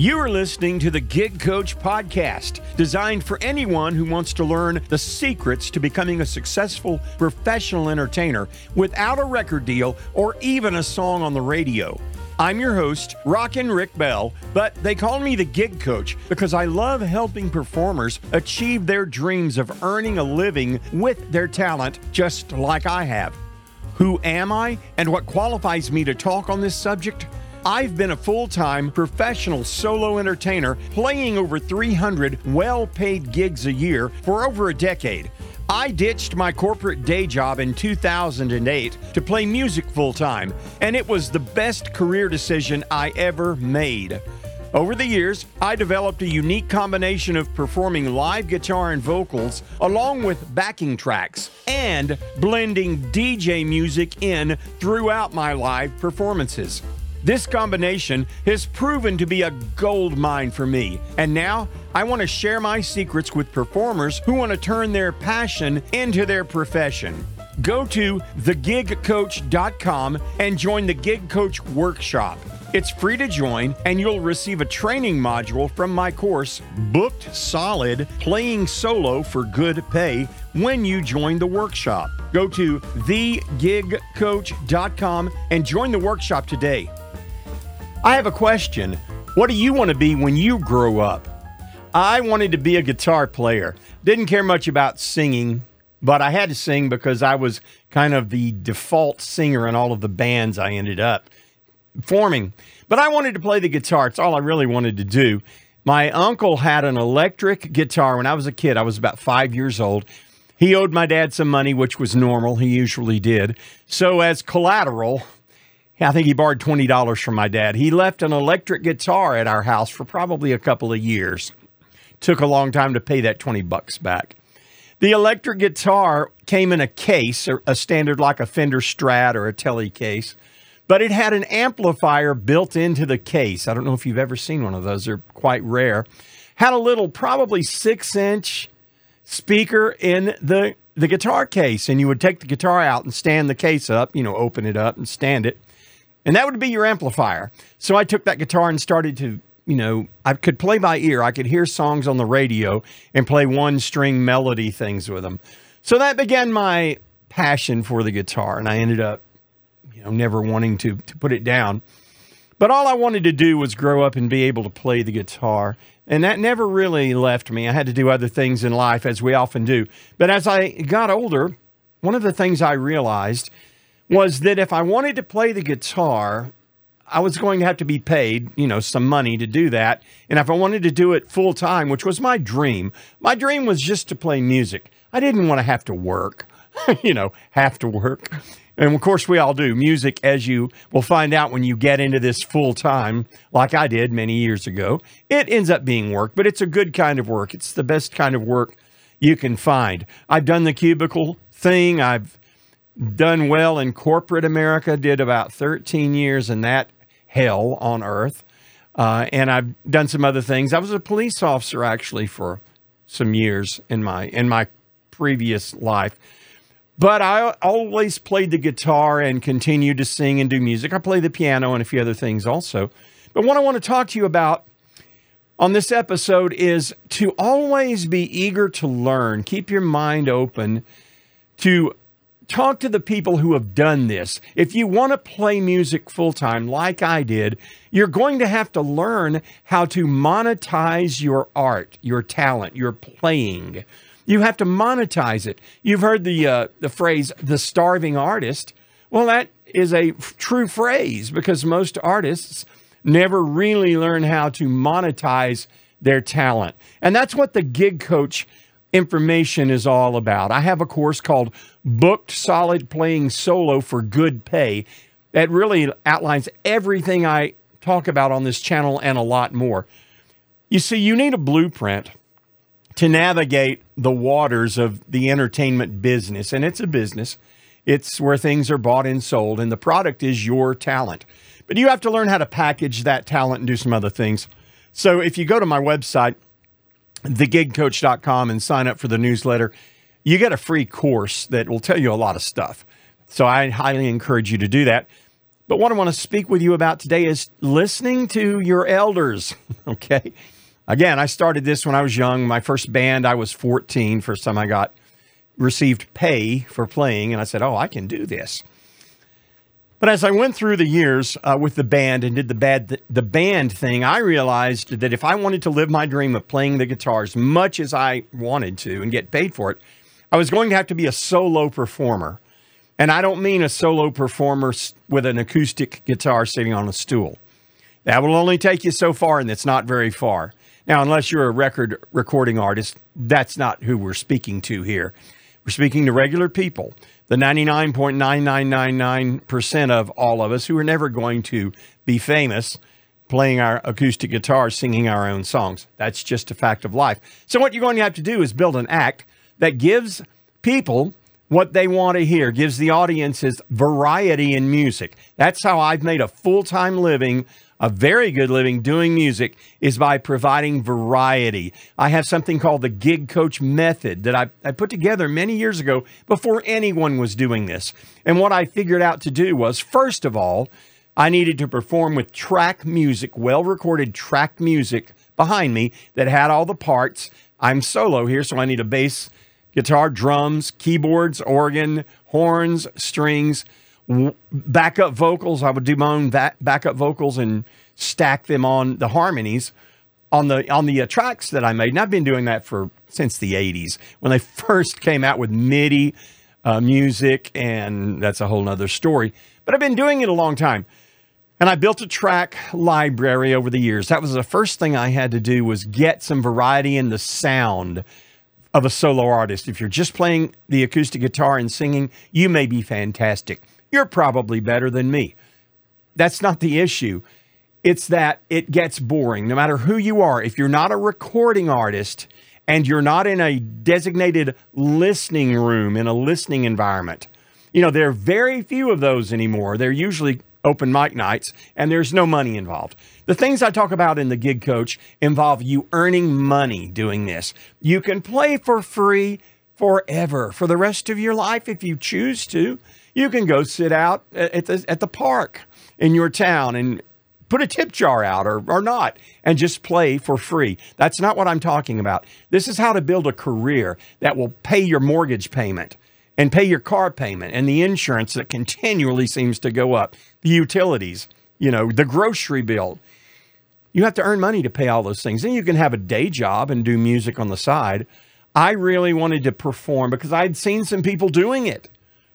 You are listening to the Gig Coach Podcast, designed for anyone who wants to learn the secrets to becoming a successful professional entertainer without a record deal or even a song on the radio. I'm your host, Rockin' Rick Bell, but they call me the Gig Coach because I love helping performers achieve their dreams of earning a living with their talent, just like I have. Who am I and what qualifies me to talk on this subject? I've been a full time professional solo entertainer playing over 300 well paid gigs a year for over a decade. I ditched my corporate day job in 2008 to play music full time, and it was the best career decision I ever made. Over the years, I developed a unique combination of performing live guitar and vocals along with backing tracks and blending DJ music in throughout my live performances. This combination has proven to be a gold mine for me, and now I want to share my secrets with performers who want to turn their passion into their profession. Go to thegigcoach.com and join the Gig Coach Workshop. It's free to join, and you'll receive a training module from my course, Booked Solid Playing Solo for Good Pay, when you join the workshop. Go to thegigcoach.com and join the workshop today. I have a question. What do you want to be when you grow up? I wanted to be a guitar player. Didn't care much about singing, but I had to sing because I was kind of the default singer in all of the bands I ended up forming. But I wanted to play the guitar. It's all I really wanted to do. My uncle had an electric guitar when I was a kid. I was about five years old. He owed my dad some money, which was normal. He usually did. So, as collateral, I think he borrowed $20 from my dad. He left an electric guitar at our house for probably a couple of years. Took a long time to pay that 20 bucks back. The electric guitar came in a case, a standard like a Fender Strat or a Tele case, but it had an amplifier built into the case. I don't know if you've ever seen one of those, they're quite rare. Had a little, probably six inch speaker in the, the guitar case, and you would take the guitar out and stand the case up, you know, open it up and stand it and that would be your amplifier. So I took that guitar and started to, you know, I could play by ear. I could hear songs on the radio and play one string melody things with them. So that began my passion for the guitar. And I ended up, you know, never wanting to, to put it down. But all I wanted to do was grow up and be able to play the guitar. And that never really left me. I had to do other things in life, as we often do. But as I got older, one of the things I realized was that if I wanted to play the guitar, I was going to have to be paid, you know, some money to do that. And if I wanted to do it full time, which was my dream, my dream was just to play music. I didn't want to have to work, you know, have to work. And of course, we all do. Music, as you will find out when you get into this full time, like I did many years ago, it ends up being work, but it's a good kind of work. It's the best kind of work you can find. I've done the cubicle thing. I've done well in corporate America, did about 13 years in that hell on earth. Uh, and I've done some other things. I was a police officer actually for some years in my in my previous life. But I always played the guitar and continued to sing and do music. I play the piano and a few other things also. But what I want to talk to you about on this episode is to always be eager to learn. Keep your mind open to talk to the people who have done this. If you want to play music full time, like I did, you're going to have to learn how to monetize your art, your talent, your playing. You have to monetize it. You've heard the uh, the phrase "the starving artist." Well, that is a f- true phrase because most artists never really learn how to monetize their talent, and that's what the gig coach information is all about. I have a course called Booked Solid Playing Solo for Good Pay that really outlines everything I talk about on this channel and a lot more. You see, you need a blueprint to navigate the waters of the entertainment business, and it's a business. It's where things are bought and sold, and the product is your talent. But you have to learn how to package that talent and do some other things. So if you go to my website, thegigcoach.com and sign up for the newsletter, you get a free course that will tell you a lot of stuff. So I highly encourage you to do that. But what I want to speak with you about today is listening to your elders. okay. Again, I started this when I was young. My first band, I was 14. First time I got received pay for playing, and I said, "Oh, I can do this." But as I went through the years uh, with the band and did the bad the band thing, I realized that if I wanted to live my dream of playing the guitar as much as I wanted to and get paid for it, I was going to have to be a solo performer. And I don't mean a solo performer with an acoustic guitar sitting on a stool. That will only take you so far, and it's not very far. Now, unless you're a record recording artist, that's not who we're speaking to here. We're speaking to regular people, the 99.9999% of all of us who are never going to be famous playing our acoustic guitar, singing our own songs. That's just a fact of life. So, what you're going to have to do is build an act that gives people what they want to hear, gives the audiences variety in music. That's how I've made a full time living a very good living doing music is by providing variety. I have something called the Gig Coach Method that I, I put together many years ago before anyone was doing this. And what I figured out to do was, first of all, I needed to perform with track music, well recorded track music behind me that had all the parts. I'm solo here, so I need a bass, guitar, drums, keyboards, organ, horns, strings backup vocals. I would do my own backup vocals and stack them on the harmonies on the on the uh, tracks that I made. And I've been doing that for since the '80s when they first came out with MIDI uh, music, and that's a whole nother story. But I've been doing it a long time. And I built a track library over the years. That was the first thing I had to do was get some variety in the sound of a solo artist. If you're just playing the acoustic guitar and singing, you may be fantastic you're probably better than me. That's not the issue. It's that it gets boring no matter who you are. If you're not a recording artist and you're not in a designated listening room, in a listening environment, you know, there are very few of those anymore. They're usually open mic nights and there's no money involved. The things I talk about in the gig coach involve you earning money doing this. You can play for free forever, for the rest of your life if you choose to. You can go sit out at the, at the park in your town and put a tip jar out or, or not and just play for free. That's not what I'm talking about. This is how to build a career that will pay your mortgage payment and pay your car payment and the insurance that continually seems to go up, the utilities, you know, the grocery bill. You have to earn money to pay all those things. Then you can have a day job and do music on the side. I really wanted to perform because I'd seen some people doing it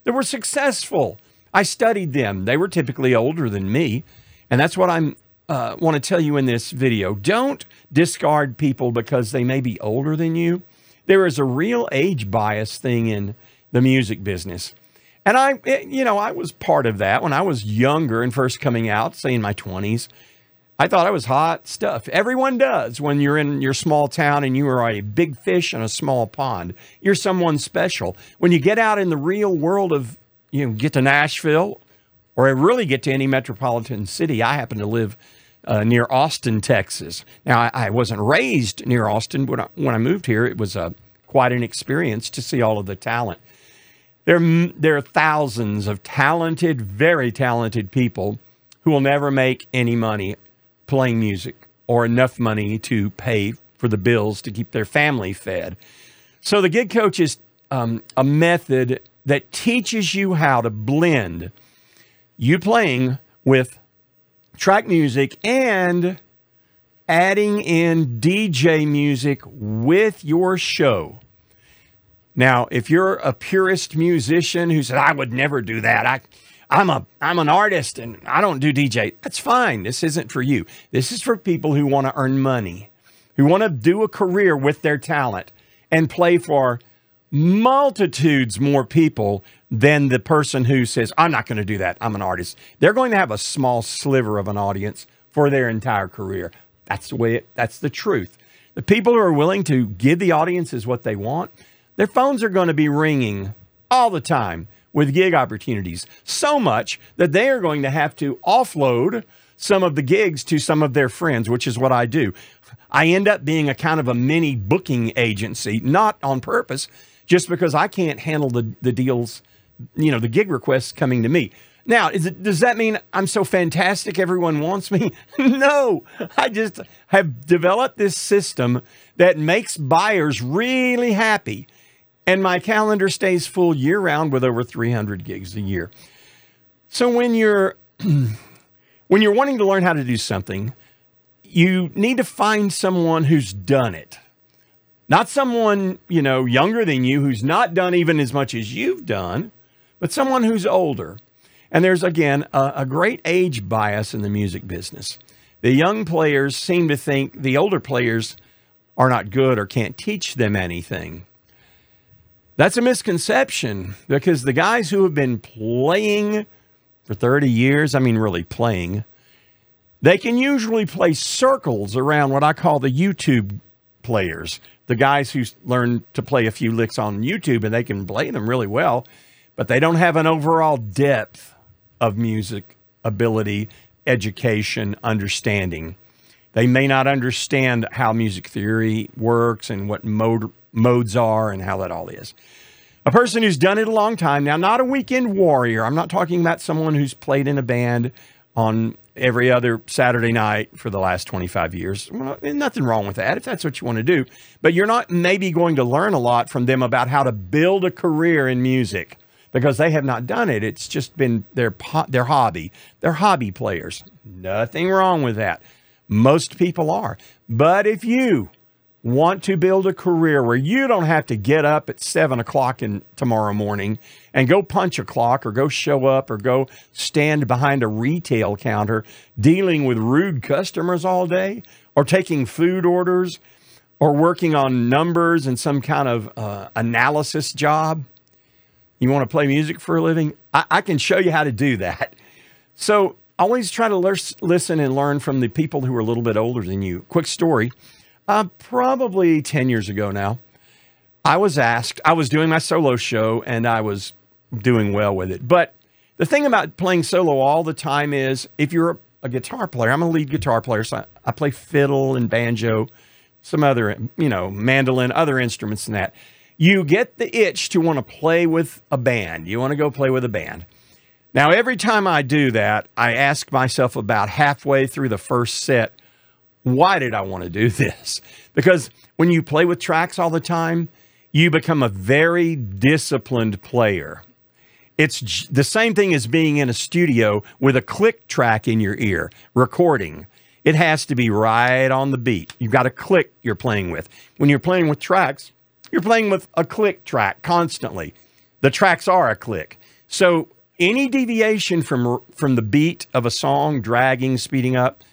that were successful. I studied them. They were typically older than me. And that's what I'm uh, want to tell you in this video. Don't discard people because they may be older than you. There is a real age bias thing in the music business. And I, eh, you know, I was part of that when I was younger and first coming out, say in my 20s. I thought I was hot stuff. Everyone does when you're in your small town and you are a big fish in a small pond. You're someone special. When you get out in the real world of, you know, get to Nashville or really get to any metropolitan city. I happen to live uh, near Austin, Texas. Now, I, I, wasn't raised near Austin, but when I, when I moved here, it was a, quite an experience to see all of the talent. There, there are thousands of talented, very talented people who will never make any money playing music or enough money to pay for the bills to keep their family fed. So the gig coach is um, a method that teaches you how to blend you playing with track music and adding in DJ music with your show. Now, if you're a purist musician who said, I would never do that, I, I'm a I'm an artist and I don't do DJ. That's fine. This isn't for you. This is for people who want to earn money, who want to do a career with their talent and play for multitudes more people than the person who says, I'm not going to do that. I'm an artist. They're going to have a small sliver of an audience for their entire career. That's the way it, that's the truth. The people who are willing to give the audiences what they want, their phones are going to be ringing all the time with gig opportunities. So much that they are going to have to offload some of the gigs to some of their friends, which is what I do. I end up being a kind of a mini booking agency, not on purpose, just because I can't handle the, the deals, you know, the gig requests coming to me. Now, it, does that mean I'm so fantastic everyone wants me? no, I just have developed this system that makes buyers really happy. And my calendar stays full year round with over 300 gigs a year. So when you're when you're wanting to learn how to do something, you need to find someone who's done it. Not someone, you know, younger than you who's not done even as much as you've done, but someone who's older and there's, again, a, a great age bias in the music business. The young players seem to think the older players are not good or can't teach them anything. That's a misconception because the guys who have been playing for 30 years, I mean, really playing, they can usually play circles around what I call the YouTube players, the guys who learn to play a few licks on YouTube and they can play them really well, but they don't have an overall depth of music ability, education, understanding. They may not understand how music theory works and what mode, modes are and how that all is. A person who's done it a long time now, not a weekend warrior. I'm not talking about someone who's played in a band on every other Saturday night for the last 25 years. Well, nothing wrong with that if that's what you want to do. But you're not maybe going to learn a lot from them about how to build a career in music because they have not done it. It's just been their their hobby. They're hobby players. Nothing wrong with that. Most people are. But if you want to build a career where you don't have to get up at seven o'clock in tomorrow morning and go punch a clock or go show up or go stand behind a retail counter dealing with rude customers all day or taking food orders or working on numbers and some kind of uh, analysis job you want to play music for a living? I, I can show you how to do that. So always try to listen and learn from the people who are a little bit older than you. Quick story. Uh, probably 10 years ago now, I was asked, I was doing my solo show and I was doing well with it. But the thing about playing solo all the time is if you're a, a guitar player, I'm a lead guitar player, so I, I play fiddle and banjo, some other, you know, mandolin, other instruments and that you get the itch to want to play with a band. You want to go play with a band. Now, every time I do that, I ask myself about halfway through the first set, why did I want to do this? Because when you play with tracks all the time, you become a very disciplined player. It's the same thing as being in a studio with a click track in your ear, recording. It has to be right on the beat. You've got a click you're playing with. When you're playing with tracks, you're playing with a click track constantly. The tracks are a click. So any deviation from from the beat of a song, dragging, speeding up,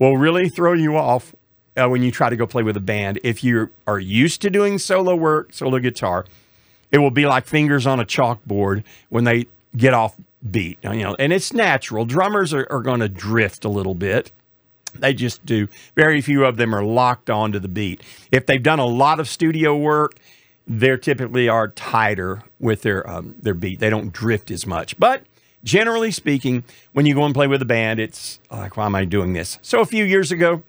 will really throw you off uh, when you try to go play with a band. If you are used to doing solo work, solo guitar, it will be like fingers on a chalkboard when they get off beat. You know, and it's natural. Drummers are, are going to drift a little bit. They just do. Very few of them are locked onto the beat. If they've done a lot of studio work, they're typically are tighter with their um, their beat. They don't drift as much. But generally speaking, when you go and play with a band, it's like, why am I doing this? So a few years ago,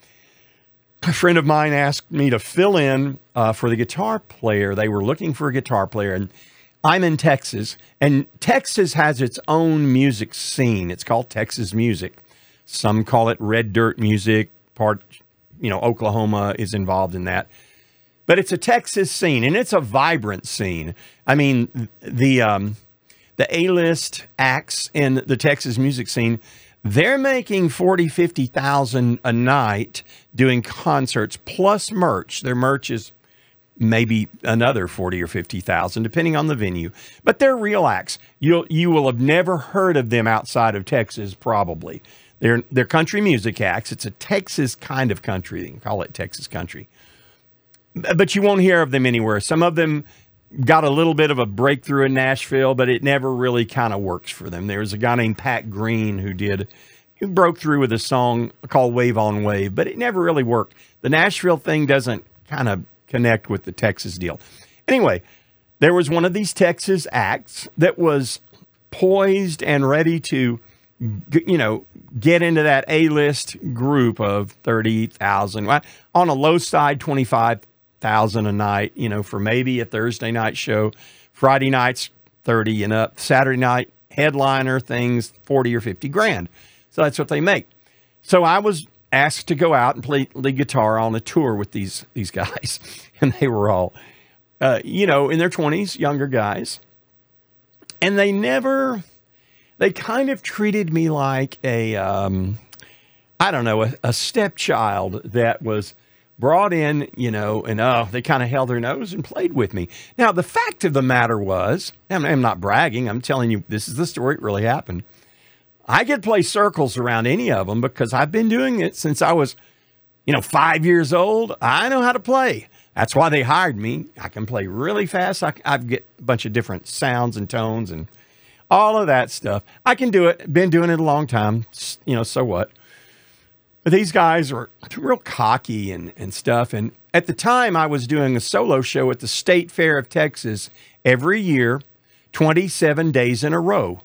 a friend of mine asked me to fill in uh, for the guitar player. They were looking for a guitar player, and I'm in Texas, and Texas has its own music scene. It's called Texas Music. Some call it red dirt music. Part, you know, Oklahoma is involved in that. But it's a Texas scene, and it's a vibrant scene. I mean, the um, the A-list acts in the Texas music scene, they're making 40, 50,000 a night doing concerts plus merch. Their merch is maybe another 40 or 50,000 depending on the venue. But they're real acts. You'll you will have never heard of them outside of Texas probably. They're they're country music acts. It's a Texas kind of country. You can call it Texas country. But you won't hear of them anywhere. Some of them got a little bit of a breakthrough in Nashville, but it never really kind of works for them. There was a guy named Pat Green who did who broke through with a song called Wave on Wave, but it never really worked. The Nashville thing doesn't kind of connect with the Texas deal. Anyway, there was one of these Texas acts that was poised and ready to you know, get into that A list group of 30,000. On a low side, 25,000 a night, you know, for maybe a Thursday night show. Friday nights, 30 and up. Saturday night, headliner things 40 or 50 grand. So that's what they make. So I was asked to go out and play lead guitar on a tour with these these guys, and they were all, uh, you know, in their 20s, younger guys, and they never, they kind of treated me like a, um, I don't know, a, a stepchild that was brought in, you know, and oh, they kind of held their nose and played with me. Now, the fact of the matter was, I'm, I'm not bragging, I'm telling you, this is the story, it really happened. I could play circles around any of them because I've been doing it since I was, you know, five years old. I know how to play. That's why they hired me. I can play really fast. I, I get a bunch of different sounds and tones and all of that stuff. I can do it. Been doing it a long time. You know, so what? But these guys are real cocky and, and stuff. And at the time, I was doing a solo show at the State Fair of Texas every year, 27 days in a row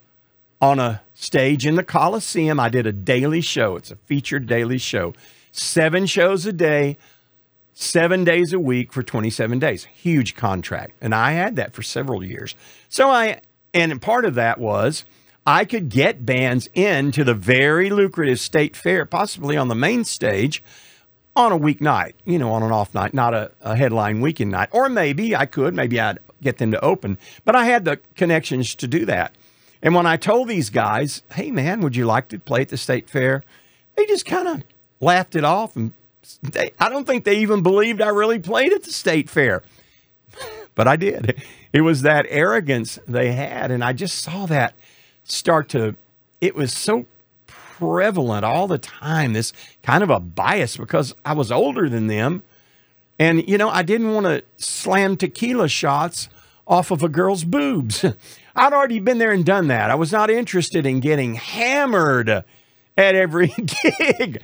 on a stage in the Coliseum. I did a daily show. It's a featured daily show. Seven shows a day, seven days a week for 27 days. Huge contract. And I had that for several years. So I, and part of that was I could get bands into the very lucrative state fair, possibly on the main stage on a weeknight, you know, on an off night, not a, a, headline weekend night. Or maybe I could, maybe I'd get them to open, but I had the connections to do that. And when I told these guys, hey man, would you like to play at the state fair? They just kind of laughed it off. And they, I don't think they even believed I really played at the state fair, but I did. It was that arrogance they had. And I just saw that start to, it was so prevalent all the time, this kind of a bias because I was older than them. And, you know, I didn't want to slam tequila shots off of a girl's boobs. I'd already been there and done that. I was not interested in getting hammered at every gig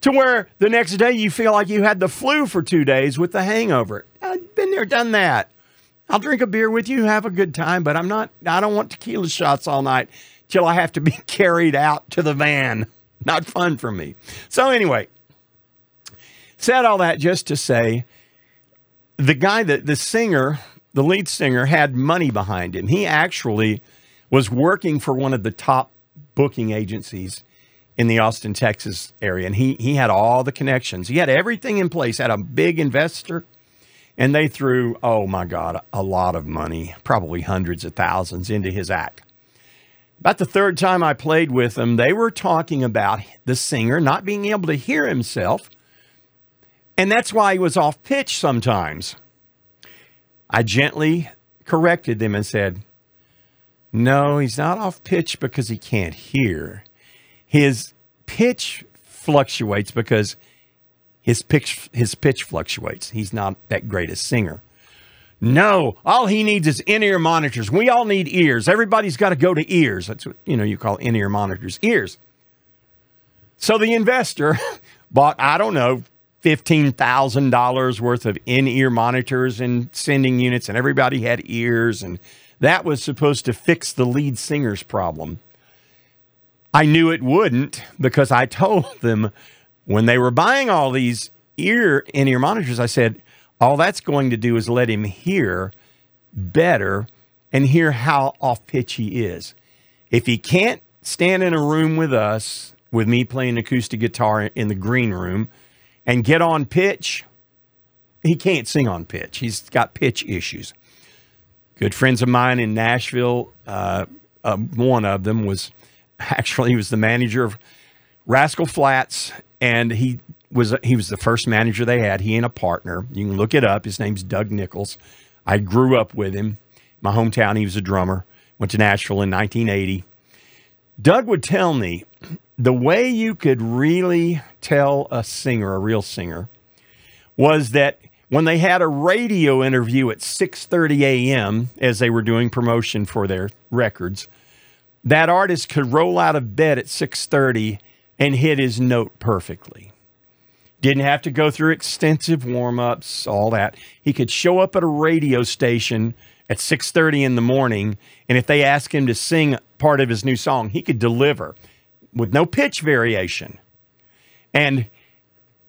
to where the next day you feel like you had the flu for two days with the hangover. I've been there, done that. I'll drink a beer with you, have a good time, but I'm not, I don't want tequila shots all night till I have to be carried out to the van. Not fun for me. So, anyway, said all that just to say the guy that the singer, the lead singer, had money behind him. He actually was working for one of the top booking agencies in the Austin, Texas area. And he, he had all the connections. He had everything in place, had a big investor and they threw, oh my God, a lot of money, probably hundreds of thousands into his act. About the third time I played with them, they were talking about the singer not being able to hear himself. And that's why he was off pitch sometimes. I gently corrected them and said, No, he's not off pitch because he can't hear. His pitch fluctuates because his pitch his pitch fluctuates. He's not that great a singer. No, all he needs is in-ear monitors. We all need ears. Everybody's got to go to ears. That's what you know you call in-ear monitors. Ears. So the investor bought, I don't know, $15,000 worth of in-ear monitors and sending units and everybody had ears and that was supposed to fix the lead singer's problem. I knew it wouldn't because I told them when they were buying all these ear in ear monitors, I said, all that's going to do is let him hear better and hear how off pitch he is. If he can't stand in a room with us, with me playing acoustic guitar in the green room, and get on pitch, he can't sing on pitch. He's got pitch issues. Good friends of mine in Nashville, uh, uh, one of them was actually he was the manager of Rascal Flatts and he was he was the first manager they had. He and a partner. You can look it up. His name's Doug Nichols. I grew up with him. My hometown. He was a drummer. Went to Nashville in 1980. Doug would tell me the way you could really tell a singer, a real singer, was that when they had a radio interview at 6:30 a.m. as they were doing promotion for their records, that artist could roll out of bed at 6:30 and hit his note perfectly. Didn't have to go through extensive warm-ups, all that. He could show up at a radio station at 6:30 in the morning and if they asked him to sing part of his new song, he could deliver with no pitch variation. And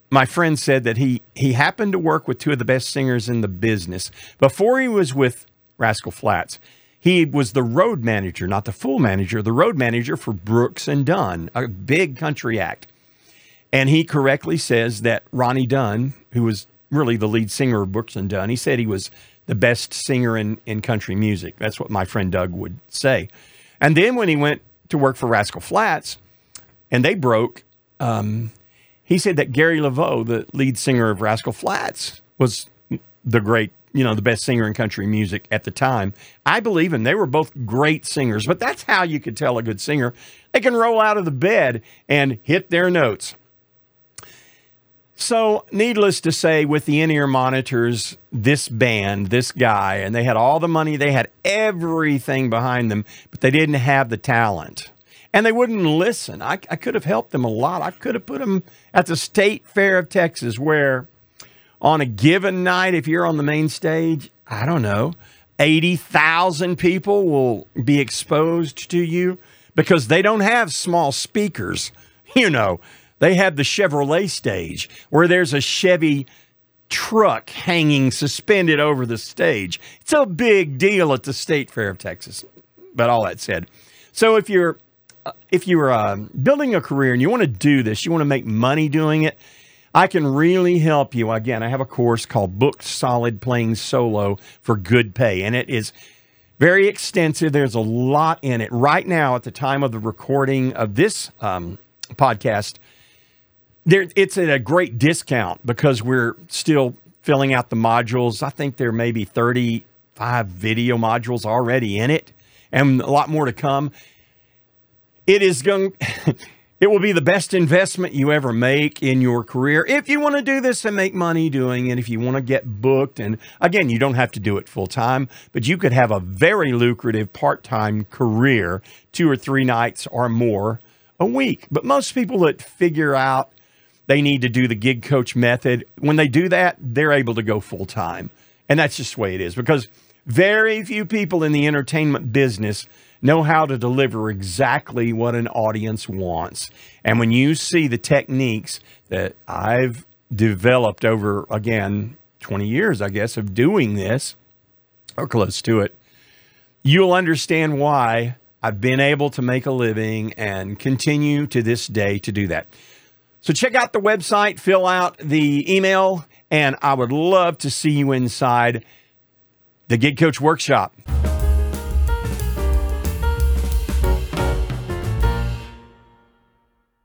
my friend said that he he happened to work with two of the best singers in the business. Before he was with Rascal Flatts, He was the road manager, not the full manager, the road manager for Brooks and Dunn, a big country act. And he correctly says that Ronnie Dunn, who was really the lead singer of Brooks and Dunn, he said he was the best singer in, in country music. That's what my friend Doug would say. And then when he went to work for Rascal Flatts and they broke, um, he said that Gary LeVox, the lead singer of Rascal Flatts, was the great, you know, the best singer in country music at the time. I believe him. They were both great singers, but that's how you could tell a good singer. They can roll out of the bed and hit their notes. So, needless to say, with the in ear monitors, this band, this guy, and they had all the money, they had everything behind them, but they didn't have the talent. And they wouldn't listen. I, I could have helped them a lot. I could have put them at the State Fair of Texas, where on a given night, if you're on the main stage, I don't know, 80,000 people will be exposed to you because they don't have small speakers, you know they have the Chevrolet stage where there's a Chevy truck hanging suspended over the stage. It's a big deal at the State Fair of Texas. But all that said, so if you're uh, if you're uh, building a career and you want to do this, you want to make money doing it, I can really help you. Again, I have a course called Book Solid Playing Solo for good pay, and it is very extensive. There's a lot in it. Right now, at the time of the recording of this um, podcast, there, it's at a great discount because we're still filling out the modules. I think there may be 35 video modules already in it and a lot more to come. It is going it will be the best investment you ever make in your career if you want to do this and make money doing it, if you want to get booked and again, you don't have to do it full time, but you could have a very lucrative part-time career, two or three nights or more a week. But most people that figure out they need to do the gig coach method. When they do that, they're able to go full time. And that's just the way it is because very few people in the entertainment business know how to deliver exactly what an audience wants. And when you see the techniques that I've developed over, again, 20 years, I guess, of doing this or close to it, you'll understand why I've been able to make a living and continue to this day to do that. So check out the website, fill out the email, and I would love to see you inside the Gig Coach Workshop.